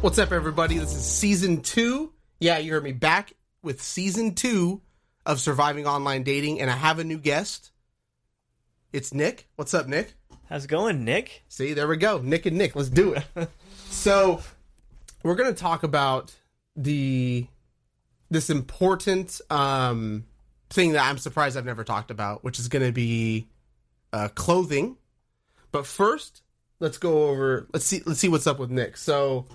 What's up, everybody? This is season two. Yeah, you heard me back with season two of Surviving Online Dating, and I have a new guest. It's Nick. What's up, Nick? How's it going, Nick? See, there we go. Nick and Nick. Let's do it. so, we're going to talk about the this important um, thing that I'm surprised I've never talked about, which is going to be uh, clothing. But first, let's go over. Let's see. Let's see what's up with Nick. So,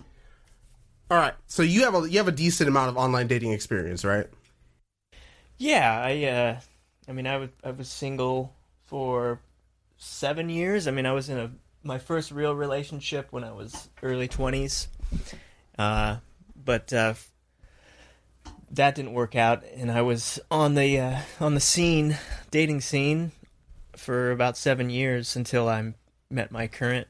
all right. So you have a you have a decent amount of online dating experience, right? Yeah, I uh I mean I was I was single for 7 years. I mean I was in a my first real relationship when I was early 20s. Uh but uh that didn't work out and I was on the uh on the scene, dating scene for about 7 years until I met my current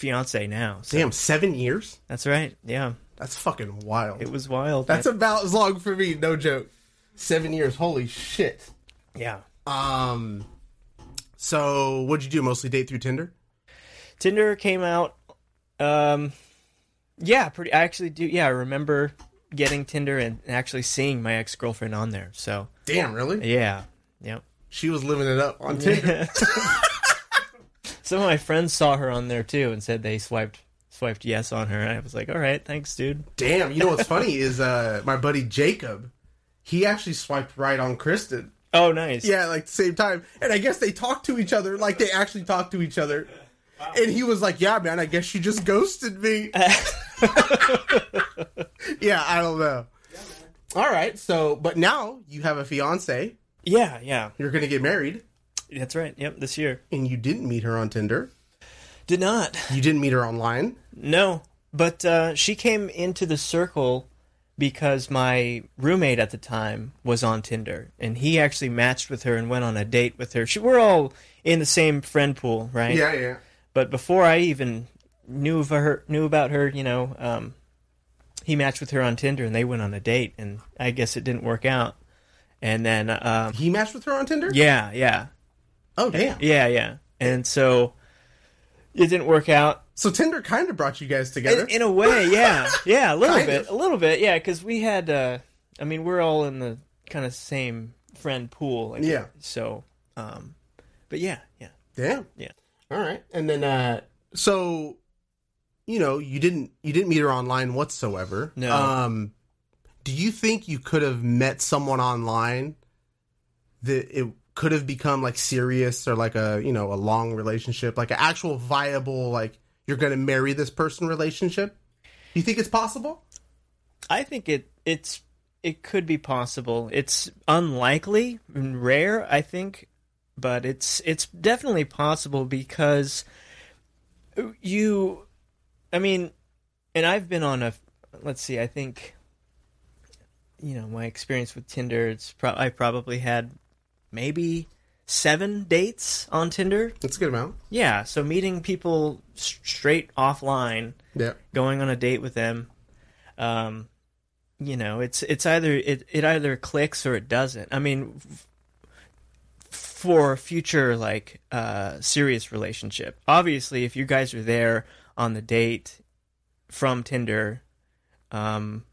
fiance now. So Damn, seven years. that's right. Yeah. That's fucking wild. It was wild. That's about as long for me. No joke. Seven years. Holy shit. yeah. Um. So, what'd you do? Mostly date through Tinder? Tinder came out. Um, yeah, pretty. I actually do. Yeah, I remember getting Tinder and actually seeing my ex girlfriend on there. So Damn, really? yeah, yep. She was living it up on Tinder. Some of my friends saw her on there too and said they swiped swiped yes on her. I was like, all right, thanks, dude. Damn. You know what's funny is uh my buddy Jacob. He actually swiped right on Kristen. Oh, nice. Yeah, like the same time. And I guess they talked to each other, like they actually talked to each other. And he was like, "Yeah, man, I guess she just ghosted me." yeah, I don't know. All right, so but now you have a fiance. yeah, yeah. You're gonna get married, That's right. Yep, this year and you didn't meet her on Tinder. did not. You didn't meet her online. No, but uh, she came into the circle because my roommate at the time was on Tinder, and he actually matched with her and went on a date with her. She, we're all in the same friend pool, right? Yeah, yeah. But before I even knew of her, knew about her, you know, um, he matched with her on Tinder, and they went on a date, and I guess it didn't work out. And then, um, He matched with her on Tinder. yeah, yeah, Oh, damn. yeah, yeah, and so it didn't work out. So Tinder kind of brought you guys together. In, in a way, yeah, yeah, a little bit, of. a little bit, yeah, because we had, uh, I mean, we're all in the kind of same friend pool, like, Yeah. So, um, but yeah, yeah, Damn. Yeah. All right. And then uh so you know, you didn't you didn't meet her online whatsoever. No. Um do you think you could have met someone online that it could have become like serious or like a, you know, a long relationship, like an actual viable like you're going to marry this person relationship? Do you think it's possible? I think it it's it could be possible. It's unlikely and rare, I think, but it's it's definitely possible because you I mean, and I've been on a let's see, I think you know, my experience with Tinder, it's pro- I probably had maybe 7 dates on Tinder. That's a good amount. Yeah, so meeting people s- straight offline Yeah. going on a date with them um you know it's it's either it, it either clicks or it doesn't i mean f- for future like uh serious relationship obviously if you guys are there on the date from tinder um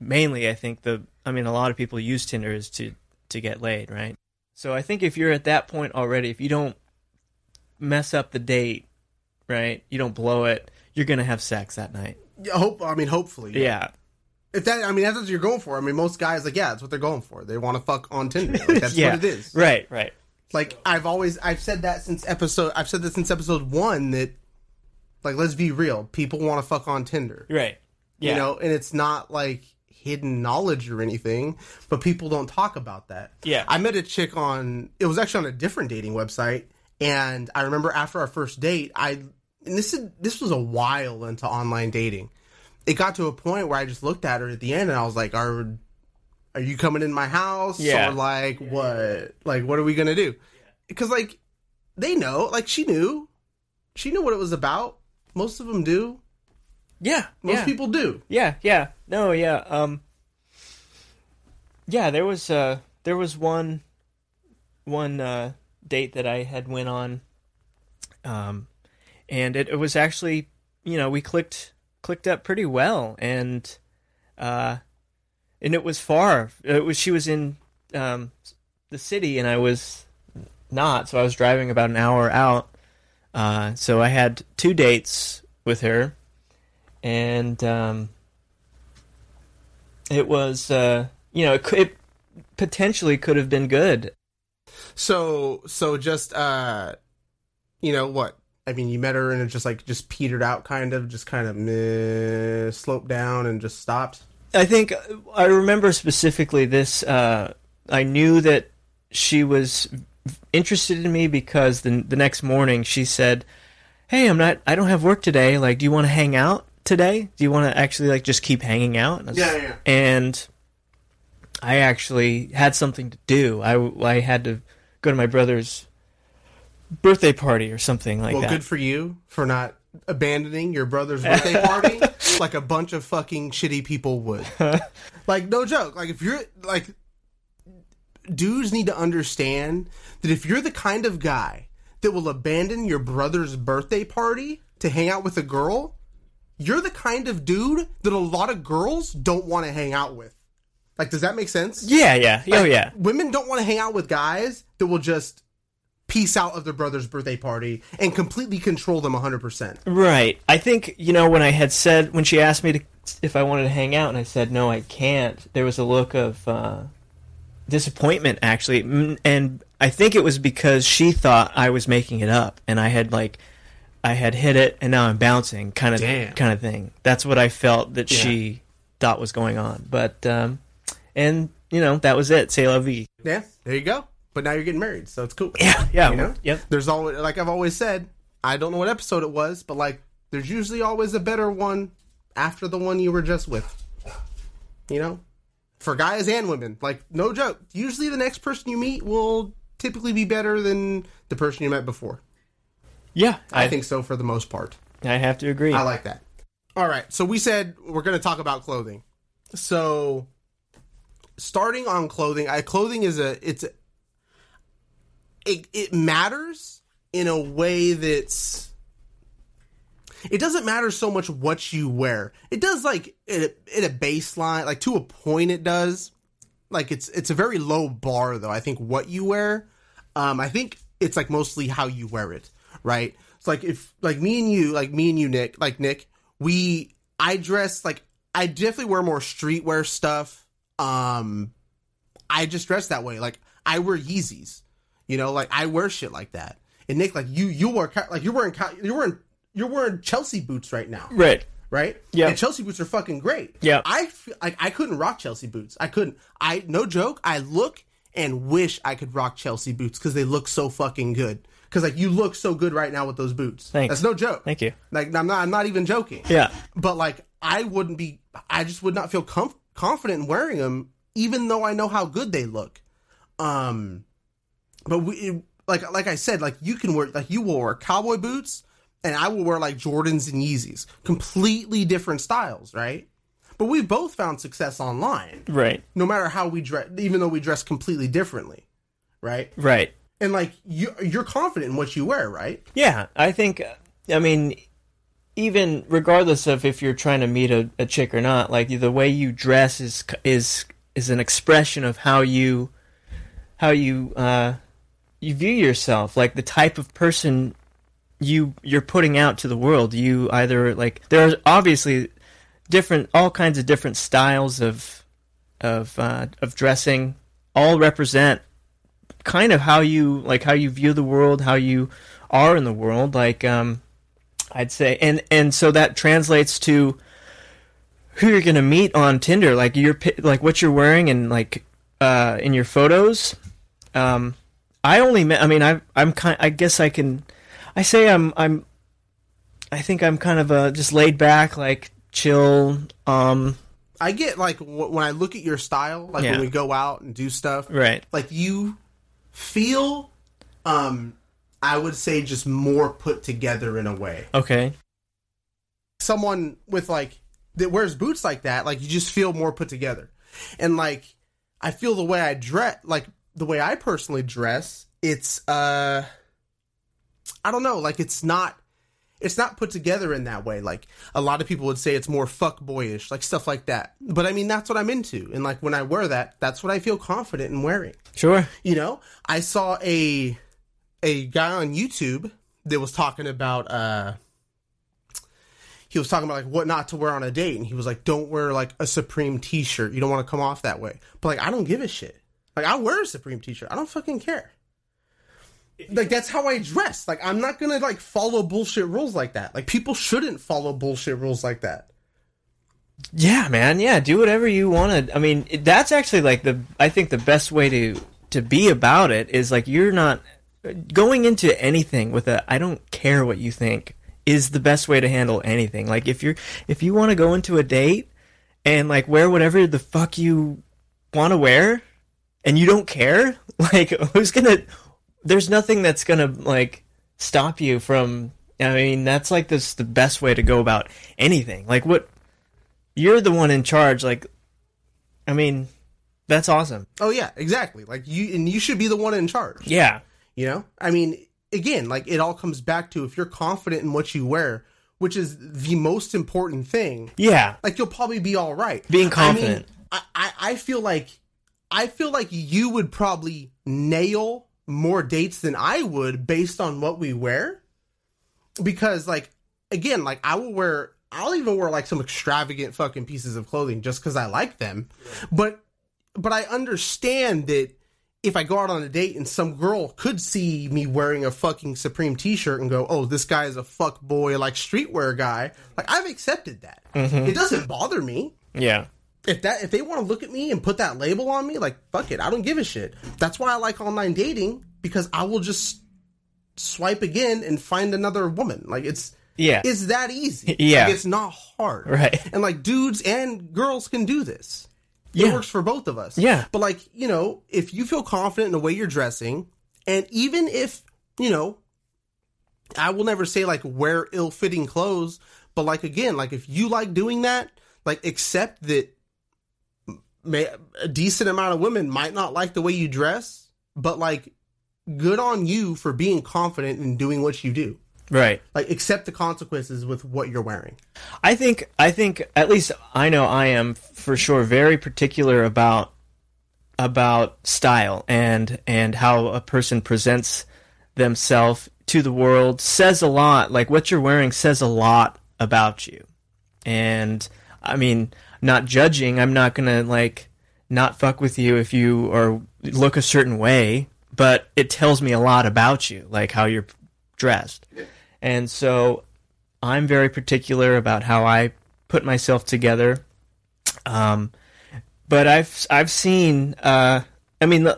mainly i think the i mean a lot of people use tinder is to to get laid right so i think if you're at that point already if you don't mess up the date right you don't blow it you're gonna have sex that night Yeah, hope I mean hopefully. yeah If that I mean that's what you're going for. I mean most guys like yeah, that's what they're going for. They want to fuck on Tinder. Like, that's yeah. what it is. Right, right. Like I've always I've said that since episode I've said this since episode one that like let's be real, people want to fuck on Tinder. Right. Yeah. You know, and it's not like hidden knowledge or anything, but people don't talk about that. Yeah. I met a chick on it was actually on a different dating website and I remember after our first date, I and this is this was a while into online dating. It got to a point where I just looked at her at the end and I was like, "Are are you coming in my house Yeah. or like what? Like what are we going to do?" Because like they know, like she knew. She knew what it was about. Most of them do. yeah. Most yeah. people do. Yeah, yeah. No, yeah. Um Yeah, there was uh there was one one uh date that I had went on um and it, it was actually, you know, we clicked clicked up pretty well, and uh, and it was far. It was she was in um, the city, and I was not, so I was driving about an hour out. Uh, so I had two dates with her, and um, it was uh, you know it, it potentially could have been good. So so just uh you know what? I mean, you met her and it just like just petered out kind of, just kind of meh, sloped down and just stopped. I think I remember specifically this. Uh, I knew that she was interested in me because the the next morning she said, "Hey, I'm not. I don't have work today. Like, do you want to hang out today? Do you want to actually like just keep hanging out?" And I was- Yeah, yeah. And I actually had something to do. I I had to go to my brother's birthday party or something like Well, that. good for you for not abandoning your brother's birthday party like a bunch of fucking shitty people would. like no joke. Like if you're like dudes need to understand that if you're the kind of guy that will abandon your brother's birthday party to hang out with a girl, you're the kind of dude that a lot of girls don't want to hang out with. Like does that make sense? yeah, yeah, oh yeah. Women don't want to hang out with guys that will just piece out of their brother's birthday party and completely control them 100%. Right. I think you know when I had said when she asked me to if I wanted to hang out, and I said no, I can't. There was a look of uh, disappointment actually, and I think it was because she thought I was making it up, and I had like I had hit it, and now I'm bouncing, kind of Damn. kind of thing. That's what I felt that she thought was going on, but um, and you know that was it. Say la vie. Yeah, there you go. But now you're getting married, so it's cool. Yeah, yeah, You know? yep. There's always, like I've always said, I don't know what episode it was, but like, there's usually always a better one after the one you were just with. You know? For guys and women. Like, no joke. Usually the next person you meet will typically be better than the person you met before. Yeah, I, I think so for the most part. I have to agree. I like that. All right, so we said we're going to talk about clothing. So, starting on clothing, I clothing is a it's a, it it matters in a way that's it doesn't matter so much what you wear. It does like at a, a baseline, like to a point, it does. Like it's it's a very low bar though. I think what you wear, um, I think it's like mostly how you wear it, right? It's like if like me and you, like me and you, Nick, like Nick, we I dress like I definitely wear more streetwear stuff. Um, I just dress that way. Like I wear Yeezys, you know, like I wear shit like that. And Nick, like you, you wear like you're wearing you're wearing you're wearing Chelsea boots right now, right. right? Yeah. And Chelsea boots are fucking great. Yeah. I feel like I couldn't rock Chelsea boots. I couldn't. I no joke. I look and wish I could rock Chelsea boots because they look so fucking good. Because like you look so good right now with those boots. Thanks. That's no joke. Thank you. Like I'm not. I'm not even joking. Yeah. But like I wouldn't be. I just would not feel comf- confident in wearing them, even though I know how good they look. Um, but we it- like like I said, like you can wear like you will wear cowboy boots, and I will wear like Jordans and Yeezys, completely different styles, right? But we've both found success online, Right. no matter how we dress, even though we dress completely differently, right? Right. And like you, you're confident in what you wear, right? Yeah, I think. I mean, even regardless of if you're trying to meet a, a chick or not, like the way you dress is is is an expression of how you how you uh, you view yourself, like the type of person you you're putting out to the world. You either like there are obviously different all kinds of different styles of of uh, of dressing. All represent kind of how you like how you view the world, how you are in the world. Like um, I'd say, and and so that translates to who you're gonna meet on Tinder. Like you're like what you're wearing and like uh, in your photos. Um, I only met. I mean, I I'm kind. I guess I can. I say I'm I'm. I think I'm kind of a just laid back, like chill. Um, I get like w- when I look at your style, like Yeah. when we go out and do stuff, right. like you feel um i would say just more put together in a way Okay. someone with like that wears boots like that like you just feel more put together and like i feel the way i dress like the way i personally dress it's uh i don't know like it's not it's not put together in that way. Like a lot of people would say it's more fuck boyish, like stuff like that. But I mean, that's what I'm into. And like when I wear that, that's what I feel confident in wearing. Sure. You know, I saw a a guy on YouTube that was talking about uh he was talking about like what not to wear on a date. And he was like don't wear like a supreme t-shirt. You don't want to come off that way. But like i don't give a shit. Like i wear a supreme t-shirt. I don't fucking care. Like that's how i dress. Like i'm not gonna like follow bullshit rules like that. Like people shouldn't follow bullshit rules like that Yeah, man. Yeah, do whatever you want to. I mean, that's actually like the. I think the best way to to be about it is like you're not going into anything with a. I don't care what you think is the best way to handle anything. Like if you're if you want to go into a date and like wear whatever the fuck you want to wear, and you don't care, like who's gonna? There's nothing that's gonna like stop you from. I mean, that's like this the best way to go about anything. Like what you're the one in charge. Like, I mean, that's awesome. oh yeah exactly like you and you should be the one in charge Yeah, You know, I mean, again, like it all comes back to if you're confident in what you wear, which is the most important thing. yeah, Like you'll probably be all right. Being confident. I, mean, I, I I feel like I feel like you would probably nail more dates than I would based on what we wear. Because like again, like I will wear I'll even wear like some extravagant fucking pieces of clothing just because I like them. But but I understand that if I go out on a date and some girl could see me wearing a fucking Supreme t-shirt and go, "Oh, this guy is a fuck boy like streetwear guy." Like I've accepted that. Mm-hmm. It doesn't bother me. yeah, If that if they want to look at me and put that label on me, like fuck it, I don't give a shit. That's why I like online dating because I will just swipe again and find another woman. Like it's yeah, it's that easy. Yeah. Like, it's not hard. Right. And like dudes and girls can do this. Yeah. It works for both of us. Yeah. But like, you know, if you feel confident in the way you're dressing, and even if, you know, I will never say like wear ill fitting clothes, but like again, like if you like doing that, like accept that may, a decent amount of women might not like the way you dress, but like good on you for being confident in doing what you do. Right. Like accept the consequences with what you're wearing. I think I think at least I know I am for sure very particular about about style and and how a person presents themselves to the world says a lot like what you're wearing says a lot about you and i mean not judging i'm not gonna like not fuck with you if you or look a certain way but it tells me a lot about you like how you're dressed and so i'm very particular about how i put myself together. Um but i've i've seen uh i mean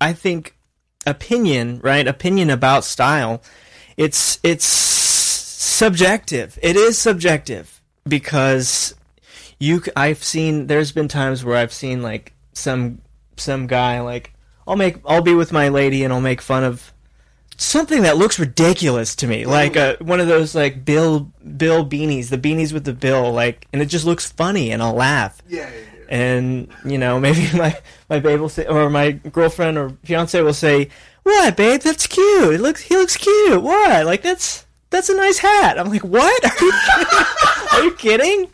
i think opinion right opinion about style it's it's subjective. It is subjective because you I've seen there's been times where i've seen like some some guy like i'll make i'll be with my lady and i'll make fun of something that looks ridiculous to me. Like uh, one of those like bill bill beanies the beanies with the bill like and it just looks funny and i'll laugh. Yeah. and you know maybe my my babe will say or my girlfriend or fiance will say what babe? That's cute. It looks he looks cute. What? Like that's that's a nice hat. I'm like what? Are you kidding, are you kidding?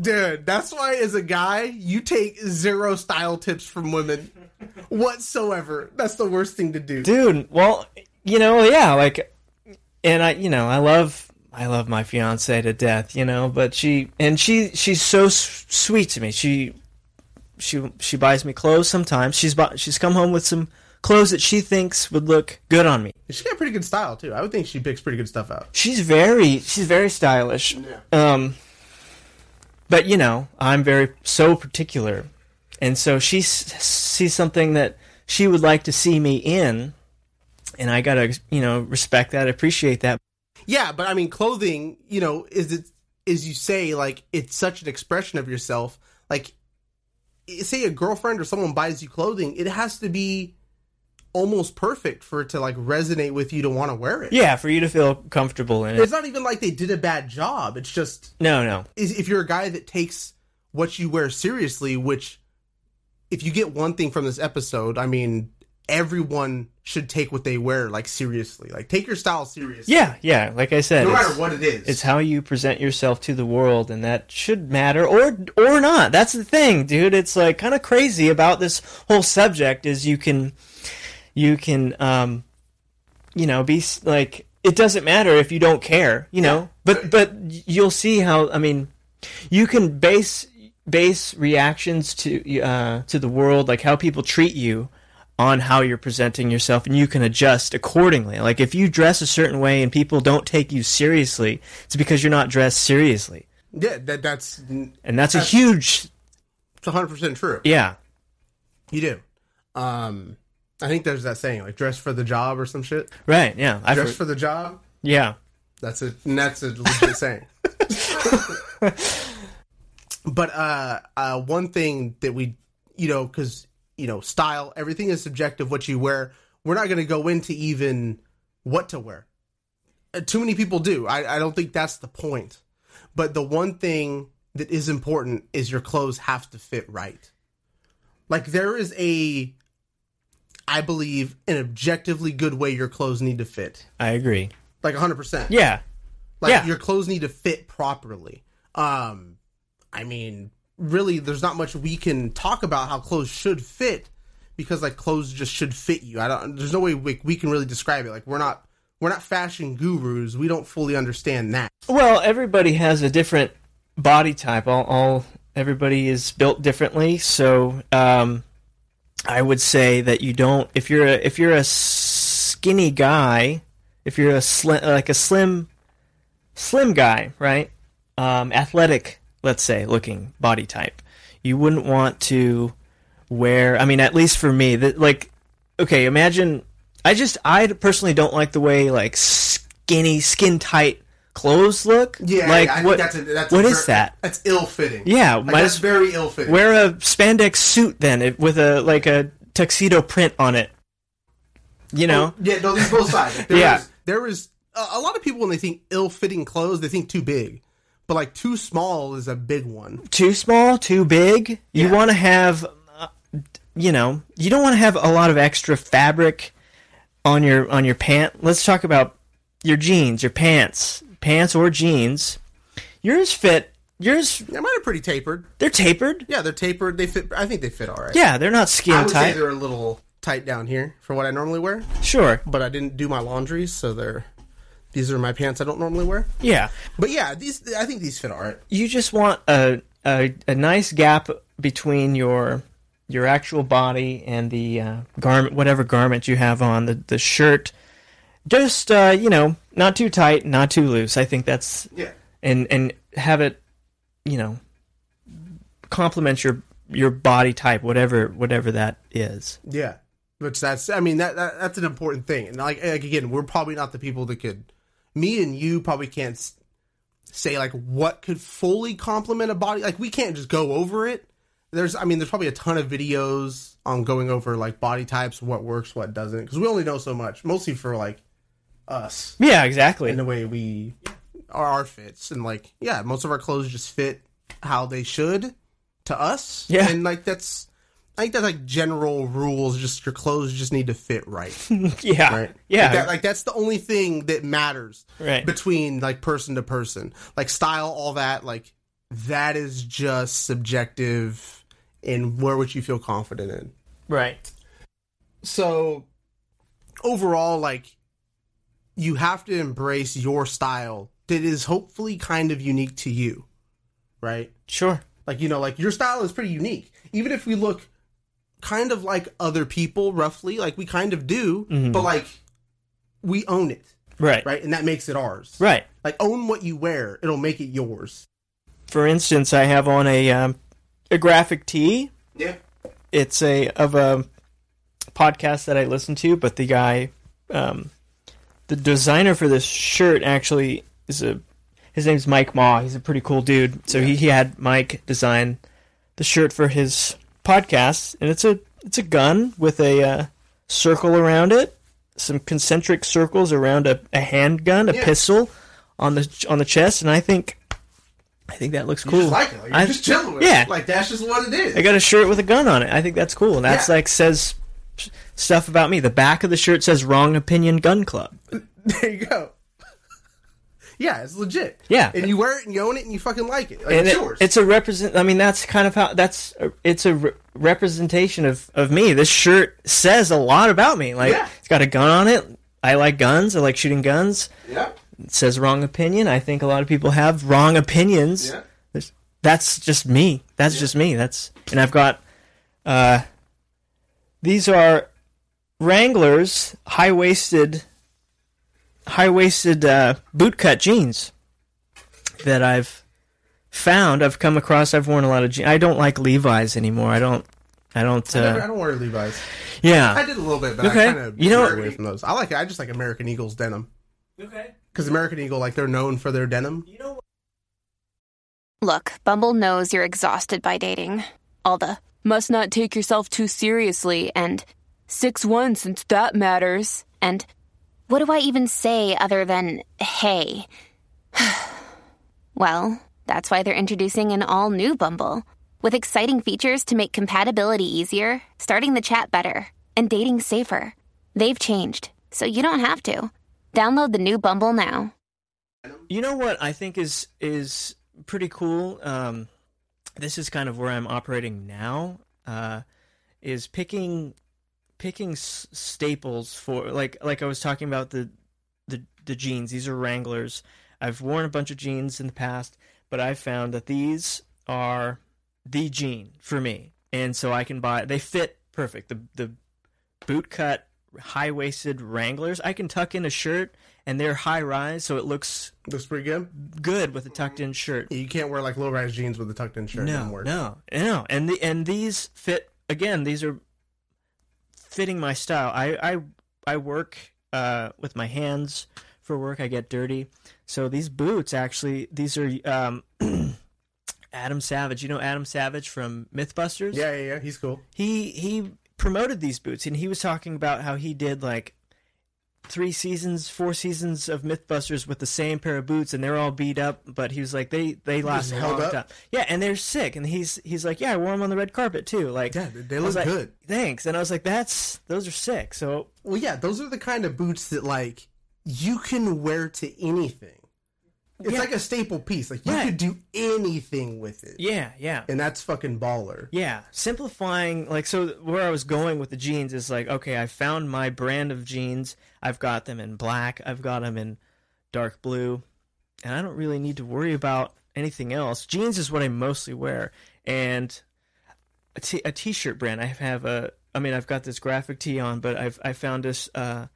Dude, that's why as a guy, you take zero style tips from women whatsoever. That's the worst thing to do. dude well you know yeah like and i you know i love i love my fiance to death you know but she and she she's so s- sweet to me she she she buys me clothes sometimes she's bought she's come home with some clothes that she thinks would look good on me She's got pretty good style too. I would think she picks pretty good stuff out. she's very she's very stylish Yeah. um but you know i'm very so particular and so she s- sees something that she would like to see me in and i gotta you know respect that appreciate that Yeah, but I mean, clothing, you know, is it is you say like it's such an expression of yourself. Like, eh, say a girlfriend or someone buys you clothing, it has to be almost perfect for it to like resonate with you to want to wear it. yeah for you to feel comfortable in it It's not even like they did a bad job. It's just no no is if you're a guy that takes what you wear seriously, which if you get one thing from this episode, I mean, everyone should take what they wear like seriously. Like take your style seriously. Yeah, yeah. Like I said, No matter what it is. It's how you present yourself to the world, and that should matter, or or not. That's the thing, dude. It's like kind of crazy about this whole subject. Is you can, you can, um, you know, be like it doesn't matter if you don't care, you know. But but you'll see how. I mean, you can base base reactions to uh, to the world, like how people treat you, on how you're presenting yourself, and you can adjust accordingly. Like if you dress a certain way and people don't take you seriously, it's because you're not dressed seriously, yeah, that that's and that's a huge it's 100% true. yeah. You do. Um I think there's that saying like dress for the job or some shit. Right? Yeah. I Dress for, for the job. yeah. That's a and that's a legit saying. but uh, uh, one thing that we, you know, because you know, style, everything is subjective. What you wear, we're not going to go into even what to wear. Uh, too many people do. I, I don't think that's the point. But the one thing that is important is your clothes have to fit right. Like there is a, I believe, an objectively good way your clothes need to fit. I agree. Like 100%. Yeah. Like Yeah. your clothes need to fit properly. Um, I mean, really, there's not much we can talk about how clothes should fit because like clothes just should fit you. I don't. There's no way we, we can really describe it. Like we're not we're not fashion gurus. We don't fully understand that. Well, everybody has a different body type. All, all everybody is built differently. So, um, I would say that you don't. If you're a if you're a skinny guy, if you're a slim like a slim slim guy, right? Um, athletic, let's say, looking body type, you wouldn't want to wear. I mean, at least for me, that like, okay, imagine. I just I personally don't like the way like skinny, skin tight clothes look. Yeah, like I what? think that's a, that's what a is that? That's ill fitting. Yeah, like, that's very ill fitting. Wear a spandex suit then, with a like a tuxedo print on it. You know, oh, Yeah, no, these both sides. There Yeah. is, there is a, a lot of people when they think ill fitting clothes, they think too big, but like too small is a big one. too small, too big. You want to have, uh, you know, you don't want to have a lot of extra fabric on your on your pant. Let's talk about your jeans, your pants, pants or jeans. Yours fit. Yours, Yeah, mine are pretty tapered. they're tapered. Yeah, they're tapered. They fit. I think they fit all right. Yeah, they're not I skin tight. they're a little tight down here for what I normally wear, Sure. but I didn't do my laundry, so they're. These are my pants I don't normally wear. Yeah. But yeah, these I think these fit all right. you just want a, a a nice gap between your your actual body and the uh, garment, whatever garment you have on the the shirt. Just uh, you know, not too tight, not too loose. I think that's Yeah. and and have it, you know, complement your your body type, whatever whatever that is. Yeah, which that's I mean that, that that's an important thing, and like, like again, we're probably not the people that could. Me and you probably can't say like what could fully complement a body. Like we can't just go over it. There's I mean there's probably a ton of videos on going over like body types, what works, what doesn't, because we only know so much. Mostly for like us Yeah, exactly. in the way we are our fits, and like yeah, most of our clothes just fit how they should to us. Yeah. and like that's. I think that's like general rules. Just your clothes just need to fit right, yeah, right? yeah, like, that, like that's the only thing that matters Right. between like person to person. Like style, all that. Like that is just subjective in where would you feel confident in. right. So overall, like you have to embrace your style that is hopefully kind of unique to you, right? Sure. Like you know, like your style is pretty unique. Even if we look kind of like other people, roughly, like we kind of do, but like we own it, Right. right? And that makes it ours. Right. Like own what you wear; it'll make it yours. For instance, I have on a um, a graphic tee Yeah. it's a of a podcast that I listen to, but the guy, um, the designer for this shirt actually is a his name's Mike Ma. He's a pretty cool dude. So he, he had Mike design the shirt for his podcast, and it's a it's a gun with a uh, circle around it, some concentric circles around a, a handgun, a Yeah. pistol on the on the chest, and I think I think that looks cool. just like it. Like, you're I- just chilling with yeah. it. Like that's just what it is. I got a shirt with a gun on it. I think that's cool. And that's Yeah. like says stuff about me. The back of the shirt says "Wrong Opinion Gun Club." There you go. Yeah, it's legit. Yeah. and you wear it and you own it and you fucking like it. Like, and it's it- yours. it's a represent. I mean, that's kind of how that's. A, it's a re- representation of of me. This shirt says a lot about me. Like Yeah. it's got a gun on it. I like guns. I like shooting guns. yeah, It says wrong opinion. I think a lot of people have wrong opinions. yeah. There's- That's just me. That's just me. That's and I've got. Uh, these are Wranglers high waisted, high waisted uh, bootcut jeans that I've found. I've come across. I've worn a lot of jeans. I don't like Levi's anymore. I don't. I don't. I, never, I Uh, don't wear Levi's. Yeah, I did a little bit, but Okay. I kind of You know- away from those. I like. I just like American Eagles denim Okay. because American Eagle, like they're known for their denim. You know. Look, Bumble knows you're exhausted by dating. All the must not take yourself too seriously and 6 1 since that matters. And what do I even say other than hey? well, that's why they're introducing an all new Bumble with exciting features to make compatibility easier, starting the chat better, and dating safer. They've changed, so you don't have to. Download the new Bumble now. You know what I think is is pretty cool. Um, this is kind of where I'm operating now. Uh, is picking picking s- staples for like like I was talking about the the the jeans. These are Wranglers. I've worn a bunch of jeans in the past, but I found that these are the jean for me, and so I can buy. They fit perfect. The the boot cut high waisted Wranglers. I can tuck in a shirt, and they're high rise, so it looks Looks pretty good. good with a tucked in shirt. You can't wear like low rise jeans with a tucked in shirt. No, no, no. And the and these fit again. These are fitting my style. I I I work uh, with my hands for work. I get dirty, so these boots actually these are um, Adam Savage. You know Adam Savage from MythBusters. Yeah, yeah, yeah. He's cool. he he promoted these boots and he was talking about how he did like three seasons four seasons of mythbusters with the same pair of boots and they're all beat up but he was like they they last a long up? time yeah and they're sick and he's he's like yeah i wore them on the red carpet too like Yeah, they- they I was look like, good. thanks and i was like that's those are sick so Well, yeah, those are the kind of boots that like you can wear to anything. It's Yeah. like a staple piece. Like you could do anything with it, yeah yeah and that's fucking baller. Yeah, simplifying like so where I was going with the jeans is like okay, I found my brand of jeans. I've got them in black, I've got them in dark blue, and I don't really need to worry about anything else. Jeans is what I mostly wear and a t- a t-shirt brand. I have a I mean, I've got this graphic tee on, but I've I found this uh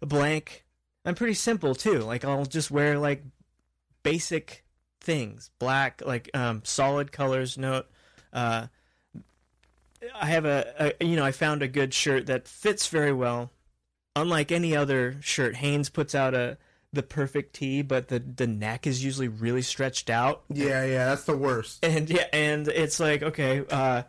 a blank. I'm pretty simple too. Like I'll just wear like basic things, black like um solid colors, note uh I have a, a you know I found a good shirt that fits very well. Unlike any other shirt, Hanes puts out a the perfect tee, but the the neck is usually really stretched out. Yeah, yeah, that's the worst. And yeah, and it's like okay, uh,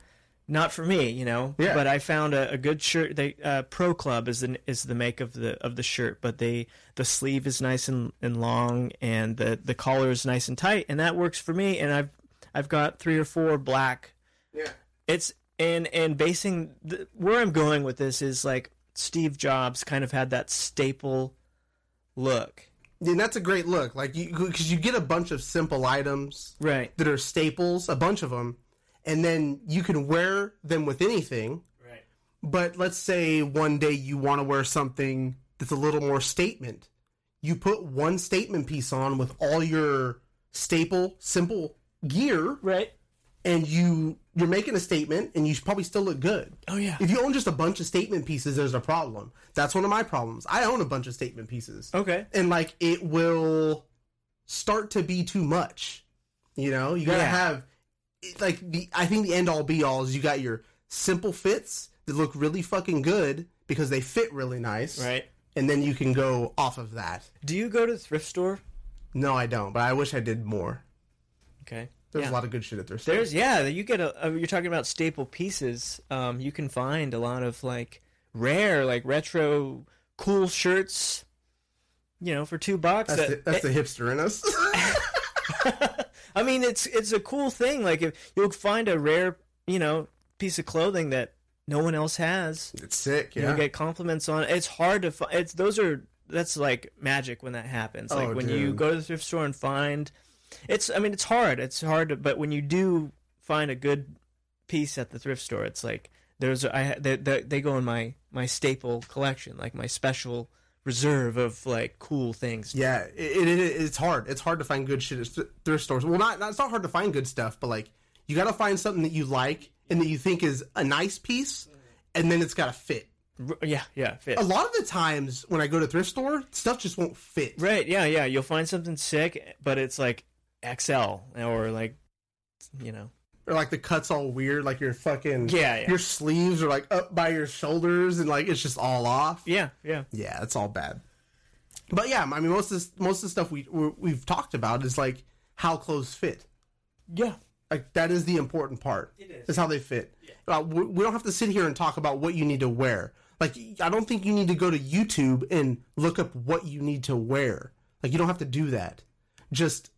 not for me, you know. Yeah. But I found a, a good shirt. They uh, Pro Club is the is the make of the of the shirt, but they the sleeve is nice and, and long, and the the collar is nice and tight, and that works for me. And I've I've got three or four black Yeah. it's and and basing the, where I'm going with this is like Steve Jobs kind of had that staple look, And that's a great look. Like you because you get a bunch of simple items right? that are staples, a bunch of them, and then you can wear them with anything. Right. But let's say one day you want to wear something that's a little more statement. You put one statement piece on with all your staple, simple gear, Right. and you you're making a statement, and you probably still look good. Oh yeah. If you own just a bunch of statement pieces, there's a problem. That's one of my problems. I own a bunch of statement pieces, Okay. and like it will start to be too much. You know, you gotta Yeah. have like the. I think the end all be all is you got your simple fits that look really fucking good because they fit really nice, Right. And then you can go off of that. Do you go to the thrift store? No, I don't, but I wish I did more. Okay. There's Yeah. a lot of good shit at their store. There's yeah, you get a. Uh, you're talking about staple pieces. Um, you can find a lot of like rare, like retro, cool shirts. You know, for two bucks. That's, the, that- that's the hipster in us. I mean, it's it's a cool thing. Like if you'll find a rare, you know, piece of clothing that no one else has. It's sick. You Yeah. don't get compliments on it. It's hard to find. It's those are that's like magic when that happens. Oh, like Oh, when you go to the thrift store and find. It's. I mean, it's hard. It's hard. To, but when you do find a good piece at the thrift store, it's like there's. I they, they, they go in my my staple collection, like my special reserve of like cool things. Yeah, it, it, it, it's hard. It's hard to find good shit at thrift stores. Well, not, not it's not hard to find good stuff, but like you got to find something that you like and that you think is a nice piece, and then it's got to fit. Yeah. Yeah. Fit. A lot of the times when I go to thrift store, stuff just won't fit. Right. Yeah. Yeah. You'll find something sick, but it's like XL or like, you know. Or like the cuts all weird, like your fucking Yeah, yeah. your sleeves are like up by your shoulders, and like it's just all off. Yeah. Yeah. Yeah, it's all bad. But yeah, I mean, most of this, most of the stuff we we- we've talked about is like how clothes fit. Yeah. Like that is the important part. It is. Is how they fit. Uh, we, we don't have to sit here and talk about what you need to wear. Like I don't think you need to go to YouTube and look up what you need to wear. Like you don't have to do that. Just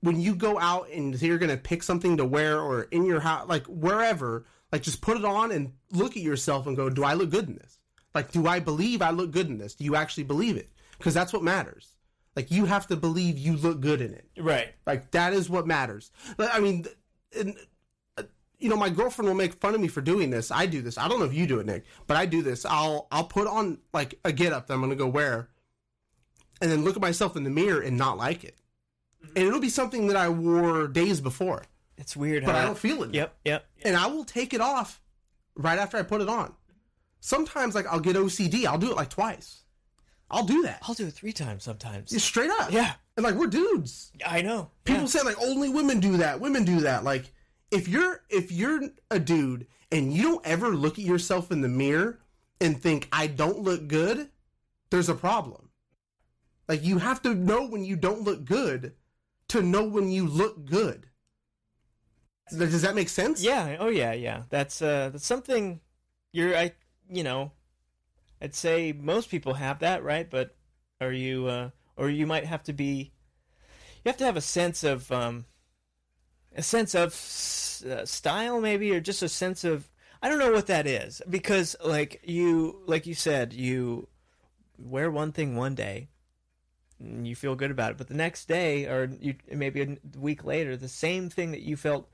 when you go out and you're gonna pick something to wear or in your house, like wherever, like just put it on and look at yourself and go, do I look good in this? Like, do I believe I look good in this? Do you actually believe it? Because that's what matters. Like you have to believe you look good in it. Right. Like that is what matters. Like, I mean, and, uh, you know, my girlfriend will make fun of me for doing this. I do this. I don't know if you do it, Nick, but I do this. I'll I'll put on like a get up that I'm gonna go wear, and then look at myself in the mirror and not like it, and it'll be something that I wore days before, It's weird. but how I don't feel it. Yep. Yep. and I will take it off right after I put it on. Sometimes, like I'll get OCD. I'll do it like twice. I'll do that I'll do it three times sometimes. Just straight up. Yeah. and like we're dudes. I know. People Yeah. say like only women do that. Women do that. Like if you're if you're a dude and you don't ever look at yourself in the mirror and think I don't look good, there's a problem. Like you have to know when you don't look good to know when you look good. Does that make sense? Yeah. Oh yeah. Yeah. That's uh. That's something. You're. I. You know. I'd say most people have that, right? But are you? uh Or you might have to be. You have to have a sense of um. A sense of s- uh, style, maybe, or just a sense of. I don't know what that is because, like you, like you said, you wear one thing one day, you feel good about it, but the next day, or you maybe a week later, the same thing that you felt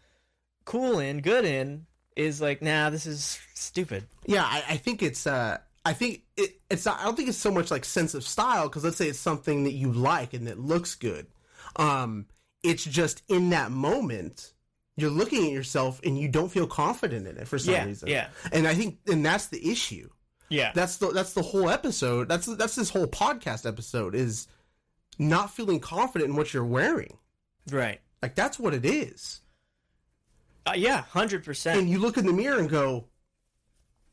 cool in, good in, is like, nah, this is stupid. Yeah, I, I think it's. uh I think it, it's. Not, I don't think it's so much like sense of style because let's say it's something that you like and that looks good. Um, it's just in that moment you're looking at yourself and you don't feel confident in it for some Yeah, reason. yeah. and I think and that's the issue. Yeah. That's the that's the whole episode. That's that's this whole podcast episode is not feeling confident in what you're wearing. right. Like that's what it is. Uh, yeah, hundred And percent. And you look in the mirror and go,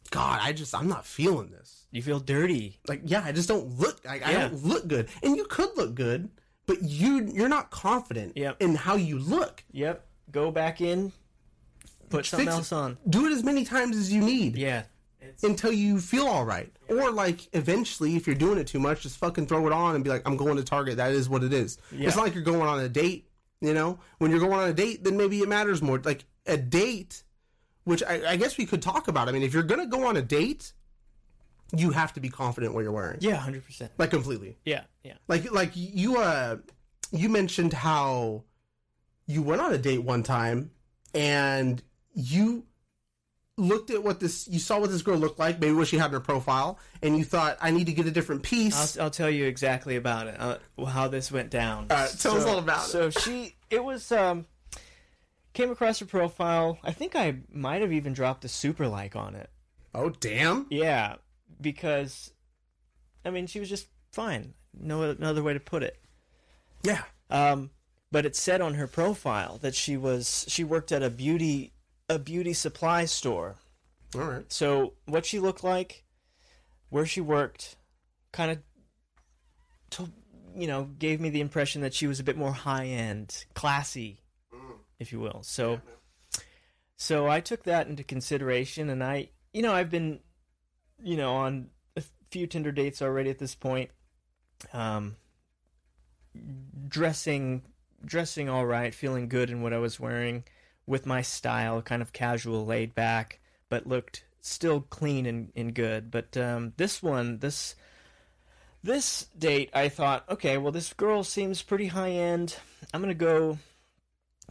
God, I just I'm not feeling this. You feel dirty. like yeah i just don't look like i Yeah. don't look good and you could look good but you you're not confident Yep. in how you look Yep. Go back in. Put something Fix it. else on. do it as many times as you need Yeah. Until you feel all right or like eventually if you're doing it too much just fucking throw it on and be like i'm going to target that is what it is Yeah. it's not like you're going on a date you know when you're going on a date then maybe it matters more like a date which i, I guess we could talk about i mean if you're gonna go on a date you have to be confident what you're wearing yeah, hundred percent. like completely Yeah. Yeah. like like you uh you mentioned how you went on a date one time and you looked at what this you saw what this girl looked like maybe what she had in her profile and you thought i need to get a different piece I'll, I'll tell you exactly about it. Uh, how this went down. All right, tell us all about it. So she, it was um, came across her profile. I think I might have even dropped a super like on it. oh damn Yeah, because I mean she was just fine. No another way to put it. yeah Um, but it said on her profile that she was she worked at a beauty a beauty supply store. all right So what she looked like, where she worked, kind of, to, you know, gave me the impression that she was a bit more high end, classy, if you will. So, so I took that into consideration, and I, you know, I've been, you know, on a few Tinder dates already at this point. Um, dressing, dressing all right, feeling good in what I was wearing, with my style, kind of casual, laid back, but looked still clean and, and good. But um, this one, this this date, I thought, okay, well, this girl seems pretty high end. I'm gonna go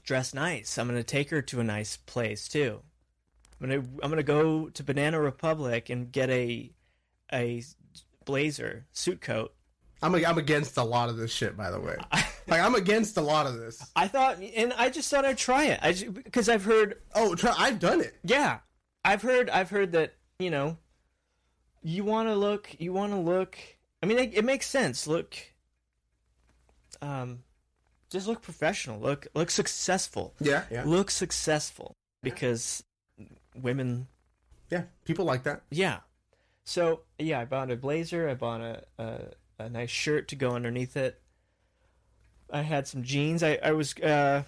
dress nice. I'm gonna take her to a nice place too. I'm gonna I'm gonna go to Banana Republic and get a a blazer suit coat. I'm I'm against a lot of this shit, by the way. like I'm against a lot of this. I thought, and I just thought I'd try it. I because I've heard, Oh, try, I've done it. yeah, I've heard, I've heard that you know, you want to look, you want to look. I mean, it, it makes sense. Look, um, just look professional. Look, look successful. Yeah, yeah, Look successful because women yeah. People like that. Yeah. So yeah, I bought a blazer. I bought a, a a nice shirt to go underneath it. I had some jeans. I I was uh,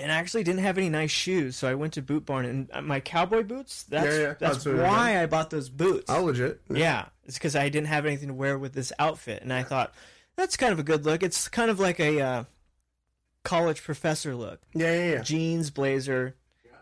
and I actually didn't have any nice shoes, so I went to Boot Barn and uh, my cowboy boots. That's Yeah, yeah, that's that's why I bought those boots. Oh, legit. Yeah, it's because I didn't have anything to wear with this outfit, and I thought that's kind of a good look. It's kind of like a uh, college professor look: Yeah, yeah, yeah. jeans, blazer,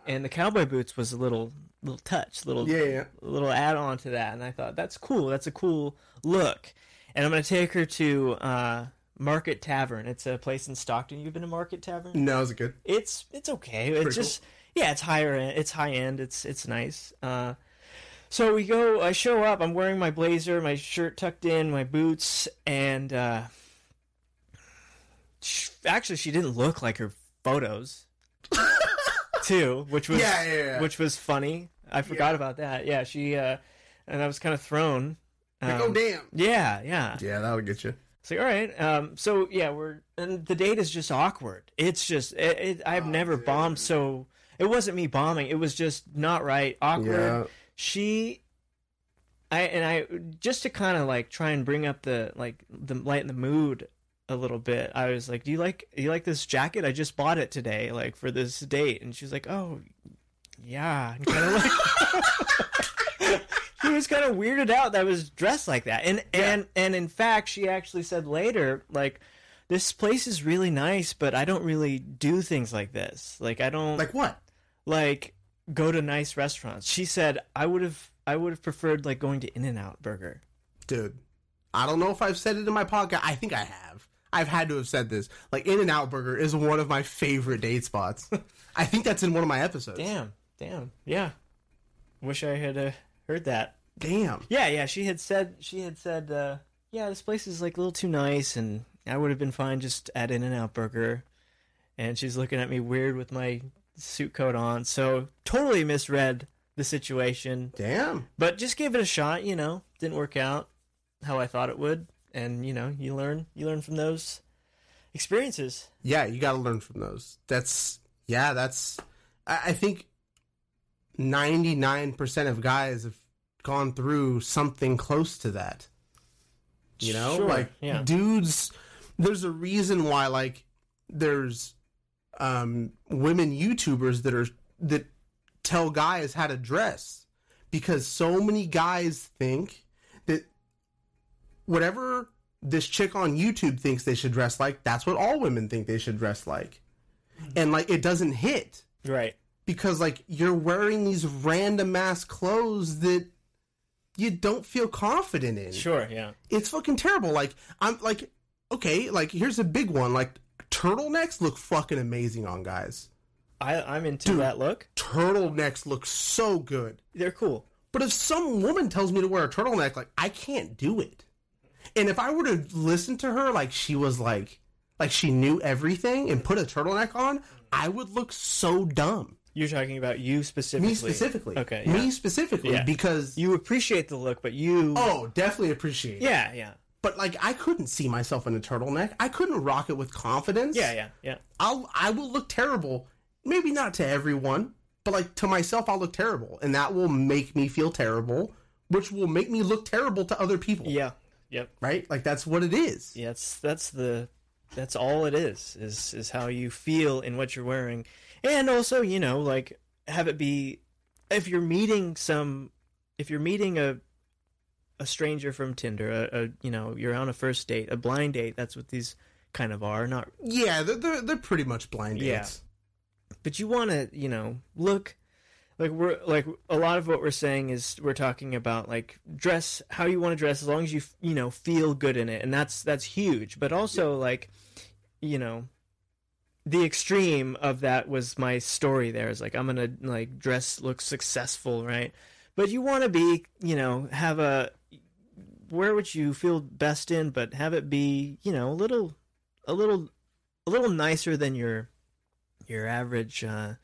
and the cowboy boots was a little little touch, little Yeah, yeah. little add on to that, and I thought that's cool. That's a cool look, and I'm gonna take her to uh, Market Tavern. It's a place in Stockton. You've been to Market Tavern? No, is it good? It's it's okay. It's just yeah, it's higher end. It's high end. It's it's nice. Uh, so we go. I show up. I'm wearing my blazer, my shirt tucked in, my boots, and uh, sh actually, she didn't look like her photos. too, which was Yeah, yeah, yeah. which was funny. I forgot about that. Yeah, she uh, and I was kind of thrown. Like, Um, oh, damn. Yeah, yeah. Yeah, that'll get you. It's like, all right. Um, so yeah, we're and the date is just awkward. It's just it, it, I've never bombed so. It wasn't me bombing. It was just not right. Awkward. Yeah. She, I and I just to kind of like try and bring up the like the lighten the mood a little bit. I was like, "Do you like do you like this jacket? I just bought it today, like for this date." And she was like, "Oh, yeah." And kind of like she was kind of weirded out that I was dressed like that. And and and in fact, she actually said later, like, this place is really nice, but I don't really do things like this. Like, I don't Like what? like go to nice restaurants. She said I would have I would have preferred like going to In and Out Burger. Dude, I don't know if I've said it in my podcast. I think I have. I've had to have said this. Like, In and Out Burger is one of my favorite date spots. I think that's in one of my episodes. Damn, damn, yeah. Wish I had uh, heard that. Damn. Yeah, yeah. She had said she had said, uh, yeah, this place is like a little too nice, and I would have been fine just at In and Out Burger. And she's looking at me weird with my suit coat on, so totally misread the situation. Damn. But just gave it a shot. You know, didn't work out how I thought it would, and you know, you learn you learn from those experiences. Yeah, you got to learn from those. That's yeah. That's I, I think ninety nine percent of guys have gone through something close to that. You know, Sure, like yeah. dudes. There's a reason why like there's um women YouTubers that are that tell guys how to dress because so many guys think that whatever this chick on YouTube thinks they should dress like, that's what all women think they should dress like. And like it doesn't hit Right. Because like you're wearing these random ass clothes that you don't feel confident in. Sure. Yeah. It's fucking terrible. Like I'm like okay, like here's a big one. Like turtlenecks look fucking amazing on guys. I I'm into that look. Turtlenecks look so good. They're cool. But if some woman tells me to wear a turtleneck, like I can't do it. And if I were to listen to her like she was like like she knew everything and put a turtleneck on, I would look so dumb. You're talking about you specifically. Me specifically. Okay. Yeah. Me specifically Yeah. because You appreciate the look, but you. oh, definitely appreciate it. Yeah. Yeah. But like I couldn't see myself in a turtleneck. I couldn't rock it with confidence. Yeah. Yeah. Yeah. I'll I will look terrible. Maybe not to everyone, but like to myself I'll look terrible and that will make me feel terrible, which will make me look terrible to other people. Yeah. Yep. Right? Like that's what it is. Yeah. That's that's the that's all it is is is how you feel in what you're wearing, and also you know like have it be if you're meeting some if you're meeting a a stranger from Tinder, a, a you know you're on a first date, a blind date. That's what these kind of are. Not Yeah, they're they're, they're pretty much blind dates. Yeah. dates. but you want to you know look like we're like a lot of what we're saying is we're talking about like dress how you want to dress as long as you you know feel good in it and that's that's huge but also like you know the extreme of that was my story there. Is like i'm gonna like dress look successful right? But you want to be you know have a where would you feel best in but have it be you know a little a little a little nicer than your your average uh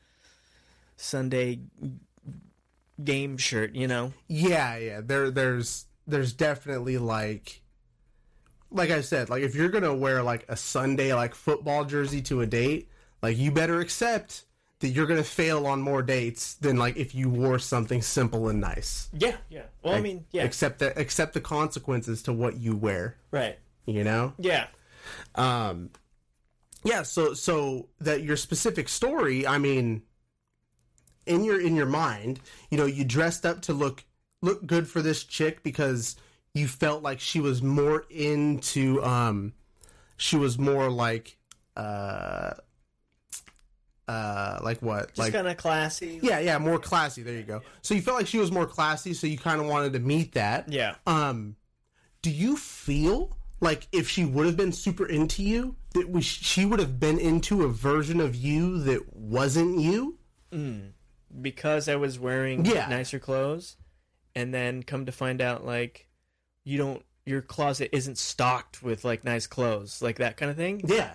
sunday game shirt you know? Yeah, yeah. There, there's, there's definitely like, like I said, like if you're gonna wear like a Sunday like football jersey to a date, like you better accept that you're gonna fail on more dates than like if you wore something simple and nice. yeah yeah well i mean yeah Accept the accept the consequences to what you wear. right You know. yeah Um, yeah. So so that your specific story, I mean, in your in your mind, you know, you dressed up to look look good for this chick because you felt like she was more into um, she was more like uh, uh, like what just like. kind of classy yeah, yeah, more classy. There you go. So you felt like she was more classy, so you kind of wanted to meet that. yeah Um, do you feel like if she would have been super into you, that we, she would have been into a version of you that wasn't you? because I was wearing Yeah. nicer clothes, and then come to find out like you don't your closet isn't stocked with like nice clothes, like that kind of thing, Yeah.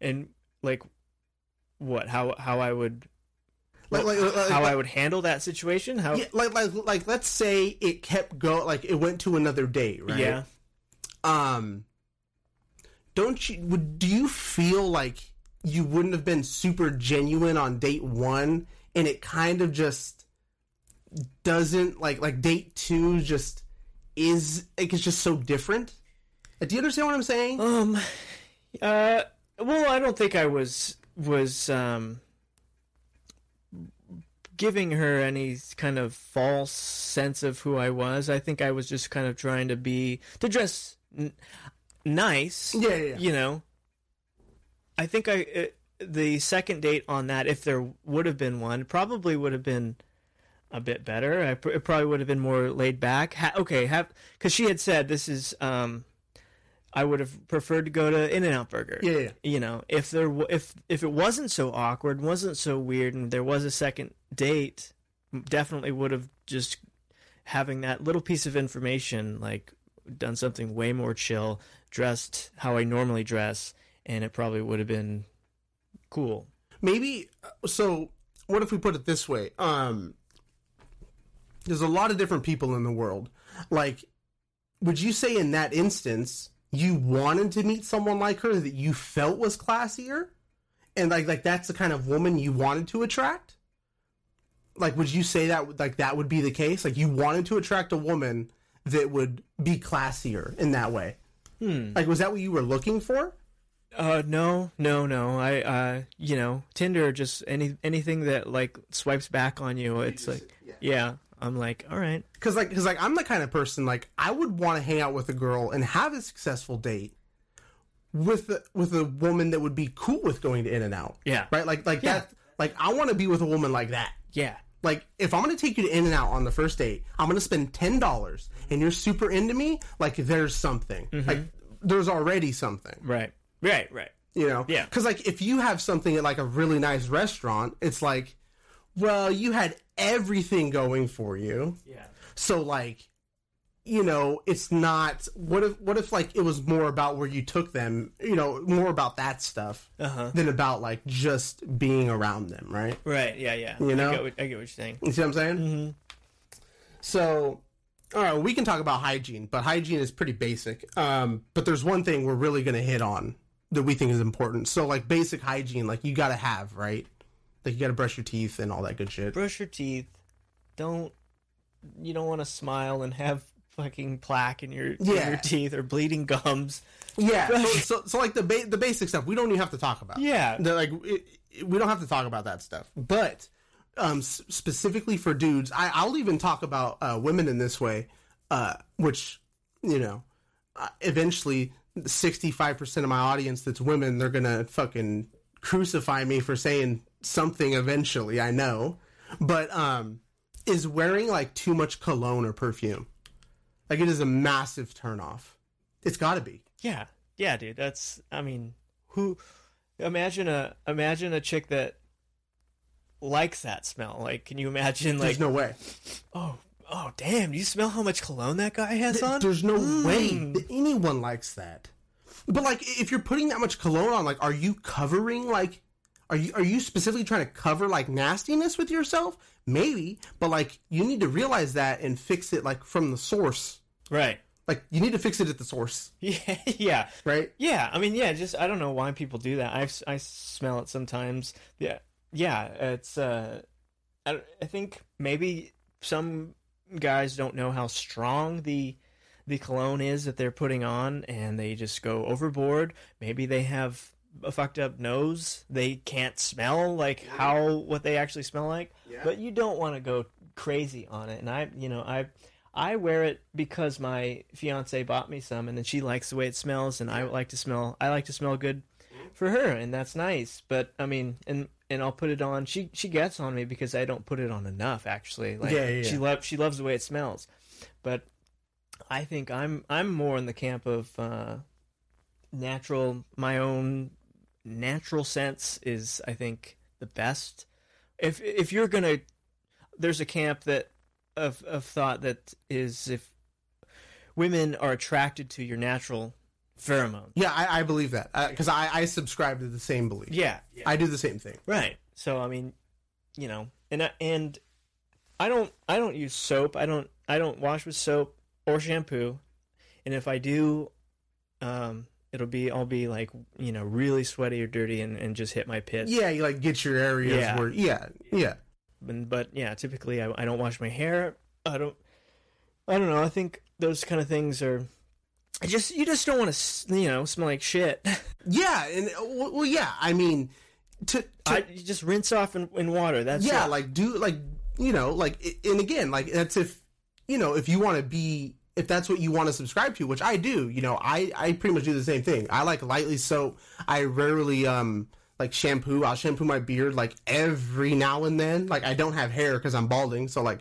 and like what how how I would Like, like, like, how I would handle that situation, how yeah, like, like, like, let's say it kept going, like it went to another date, right? yeah Um, don't you? Would do you feel like you wouldn't have been super genuine on date one, and it kind of just doesn't like like date two just is like it's just so different. Do you understand what I'm saying? Um, uh, well, I don't think I was was um giving her any kind of false sense of who I was. I think I was just kind of trying to be to dress n- nice. Yeah, yeah, yeah. You know, I think I uh, the second date on that, if there would have been one, probably would have been a bit better. I pr- it probably would have been more laid back. Ha- okay, have because she had said this is um, I would have preferred to go to In and Out Burger. Yeah, yeah. You know, if there w- if if it wasn't so awkward, wasn't so weird, and there was a second date, definitely would have just having that little piece of information, like done something way more chill, dressed how I normally dress, and it probably would have been cool. maybe so what if we put it this way um there's a lot of different people in the world like would you say in that instance you wanted to meet someone like her that you felt was classier and like like that's the kind of woman you wanted to attract like would you say that like that would be the case like you wanted to attract a woman that would be classier in that way hmm. like was that what you were looking for Uh, no, no, no. I, uh, you know, Tinder just any anything that like swipes back on you. It's like, yeah. I'm like, all right. Cause like, cause like, I'm the kind of person like I would want to hang out with a girl and have a successful date with a, with a woman that would be cool with going to In and Out. Yeah. right. Like like Yeah. that. Like I want to be with a woman like that. Yeah, Like if I'm gonna take you to In and Out on the first date, I'm gonna spend ten dollars, and you're super into me. Like there's something. Mm-hmm. Like there's already something. right, right, right. You know? Yeah. Because like if you have something at like a really nice restaurant, it's like, well, you had everything going for you. Yeah, So like, you know, it's not. What if what if like it was more about where you took them? You know, more about that stuff Uh-huh. than about like just being around them, right? right. Yeah, yeah. You know? I get what, I get what you're saying. You see what I'm saying? Mm-hmm. So, all right, we can talk about hygiene, but hygiene is pretty basic. Um, but there's one thing we're really going to hit on that we think is important. So, like basic hygiene, like you got to have, right? Like you got to brush your teeth and all that good shit. Brush your teeth. Don't you don't want to smile and have fucking plaque in your in your teeth or bleeding gums. Yeah. So, so, so like the ba- the basic stuff, we don't even have to talk about. Yeah. Like it, it- we don't have to talk about that stuff. But um, s- specifically for dudes, I, I'll even talk about uh, women in this way, uh, which you know, uh, eventually sixty five percent of my audience that's women, they're gonna fucking crucify me for saying something eventually. I know, but um, is wearing like too much cologne or perfume. Like it is a massive turnoff. It's got to be. Yeah, yeah, dude. That's I mean, who imagine a imagine a chick that likes that smell. Like, can you imagine? Like, there's no way. oh, oh, damn! Do you smell how much cologne that guy has on? There's no way Mm. that anyone likes that. But like, if you're putting that much cologne on, like, are you covering like? Are you are you specifically trying to cover like nastiness with yourself? Maybe, but like you need to realize that and fix it like from the source. Right. Like you need to fix it at the source, Yeah, yeah, right? yeah. I mean, yeah. Just I don't know why people do that. I I smell it sometimes. Yeah, yeah. It's uh, I I think maybe some guys don't know how strong the the cologne is that they're putting on, and they just go overboard. Maybe they have a fucked up nose. They can't smell like how what they actually smell like. Yeah. But you don't want to go crazy on it. And I, you know, I I wear it because my fiance bought me some, and then she likes the way it smells, and I like to smell. I like to smell good for her, and that's nice. But I mean, and and I'll put it on. She she gets on me because I don't put it on enough. Actually, like Yeah, yeah, she yeah. loves she loves the way it smells. But I think I'm I'm more in the camp of uh, natural. My own natural sense is, I think, the best. If if you're gonna, there's a camp that of of thought that is if women are attracted to your natural pheromone. Yeah, I, I believe that because I, I subscribe to the same belief. Yeah, I do the same thing. Right. So I mean, you know, and I, and I don't I don't use soap. I don't I don't wash with soap or shampoo. And if I do, um, it'll be I'll be like you know really sweaty or dirty and, and just hit my pits. Yeah, you like get your areas Yeah. where yeah yeah. And, but yeah, typically I, I don't wash my hair. I don't. I don't know. I think those kind of things are. I just you just don't want to you know smell like shit. Yeah, and uh, well, yeah. I mean, to, to I just rinse off in, in water. That's yeah, it. like do like you know, like and again, like that's if you know if you want to be if that's what you want to subscribe to, which I do. You know, I I pretty much do the same thing. I like lightly soap. I rarely um like shampoo. I'll shampoo my beard like every now and then. Like I don't have hair because I'm balding, so like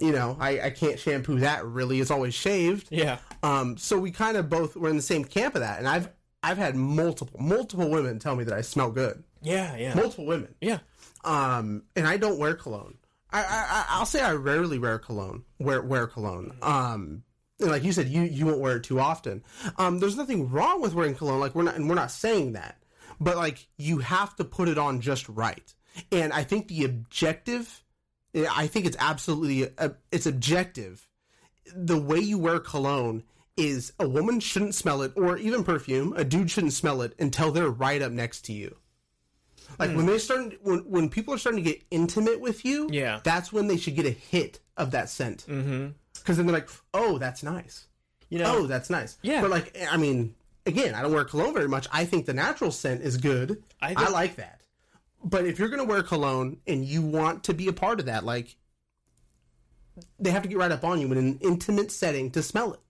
you know I I can't shampoo that really. It's always shaved. yeah. Um, so we kind of both were in the same camp of that, and I've I've had multiple multiple women tell me that I smell good. Yeah. Yeah. Multiple women. Yeah. Um, and I don't wear cologne. I, I I- I'll say I rarely wear cologne. Wear wear cologne. Um, and like you said, you you won't wear it too often. Um, there's nothing wrong with wearing cologne. Like we're not, and we're not saying that, but like you have to put it on just right. And I think the objective, I think it's absolutely uh, it's objective. The way you wear cologne is a woman shouldn't smell it, or even perfume. A dude shouldn't smell it until they're right up next to you. Like when they start when when people are starting to get intimate with you, Yeah. that's when they should get a hit of that scent. Mm-hmm. Because then they're like, "Oh, that's nice. You know. Oh, that's nice." Yeah. But like, I mean, again, I don't wear cologne very much. I think the natural scent is good. I I, like that. But if you're gonna wear cologne and you want to be a part of that, like, they have to get right up on you in an intimate setting to smell it.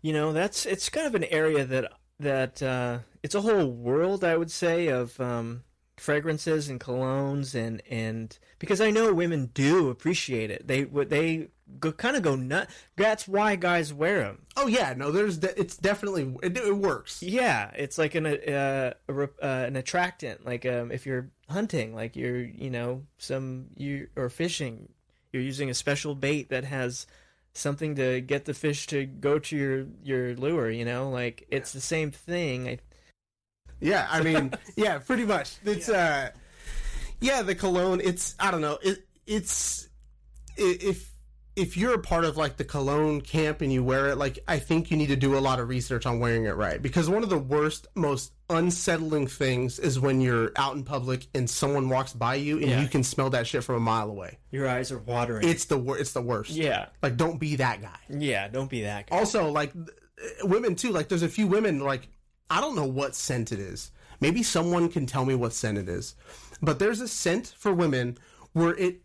you know that's it's kind of an area that that uh, it's a whole world i would say of um, fragrances and colognes and and because i know women do appreciate it they what they go, kind of go nut that's why guys wear them Oh yeah, no, there's de- it's definitely it, it works. yeah it's like an uh, a, uh, an attractant like um, if you're hunting like you're you know some you or fishing you're using a special bait that has something to get the fish to go to your your lure you know like it's the same thing I, Yeah, I mean, yeah, pretty much. It's uh, yeah, the cologne. It's I don't know. It it's if if you're a part of like the cologne camp and you wear it, like I think you need to do a lot of research on wearing it right because one of the worst, most unsettling things is when you're out in public and someone walks by you and Yeah. you can smell that shit from a mile away. your eyes are watering It's the wor- It's the worst. yeah Like, don't be that guy. yeah don't be that guy Also, like th- uh, women too. Like, there's a few women. Like, I don't know what scent it is. Maybe someone can tell me what scent it is. But there's a scent for women where it.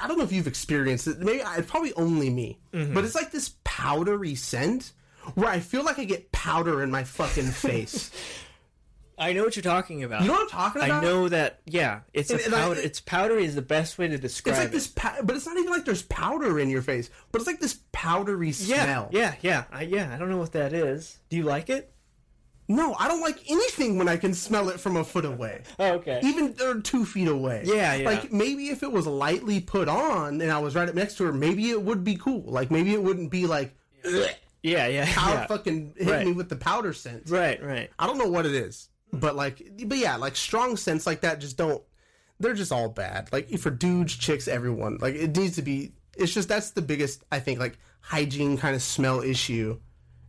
I don't know if you've experienced it. Maybe it's probably only me. Mm-hmm. But it's like this powdery scent where I feel like I get powder in my fucking face. I know what you're talking about. You know what I'm talking about? I know that. Yeah, it's And- a and I- powder. it's powdery is the best way to describe It's like it. this, pow- but it's not even like there's powder in your face. But it's like this powdery yeah, smell. yeah, yeah, I, yeah. I don't know what that is. Do you like it? No, I don't like anything when I can smell it from a foot away. Oh, okay. even or two feet away. Yeah, yeah. Like maybe if it was lightly put on and I was right up next to her, maybe it would be cool. Like maybe it wouldn't be like "Ugh, yeah, yeah, how yeah. fucking hit Right. me with the powder scent. Right, right. I don't know what it is, but like, but yeah, like strong scents like that just don't. They're just all bad. Like for dudes, chicks, everyone. Like it needs to be. It's just that's the biggest I think like hygiene kind of smell issue.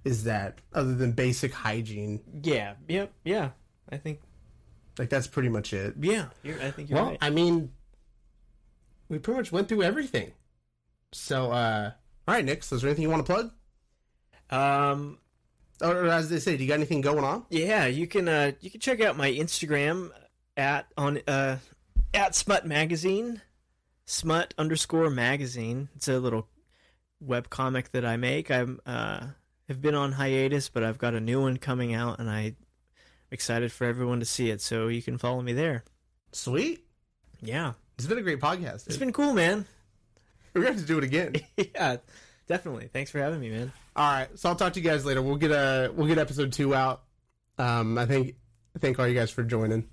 Is that other than basic hygiene? Yeah, yep, yeah. I think. Like that's pretty much it. Yeah, you're, I think you're Well, right. I mean, we pretty much went through everything. So, uh, all right, Nick. So, is there anything you want to plug? Um, Or, or as they say, do you got anything going on? yeah, you can uh, you can check out my Instagram at on uh at Smut Magazine, Smut underscore Magazine. It's a little web comic that I make. I'm uh have been on hiatus, but I've got a new one coming out, and I'm excited for everyone to see it. So you can follow me there. Sweet. Yeah, It's been a great podcast. It's been cool, man. We're gonna have to do it again. yeah, definitely. Thanks for having me, man. all right. So I'll talk to you guys later. We'll get a we'll get episode two out. Um, I think thank all you guys for joining.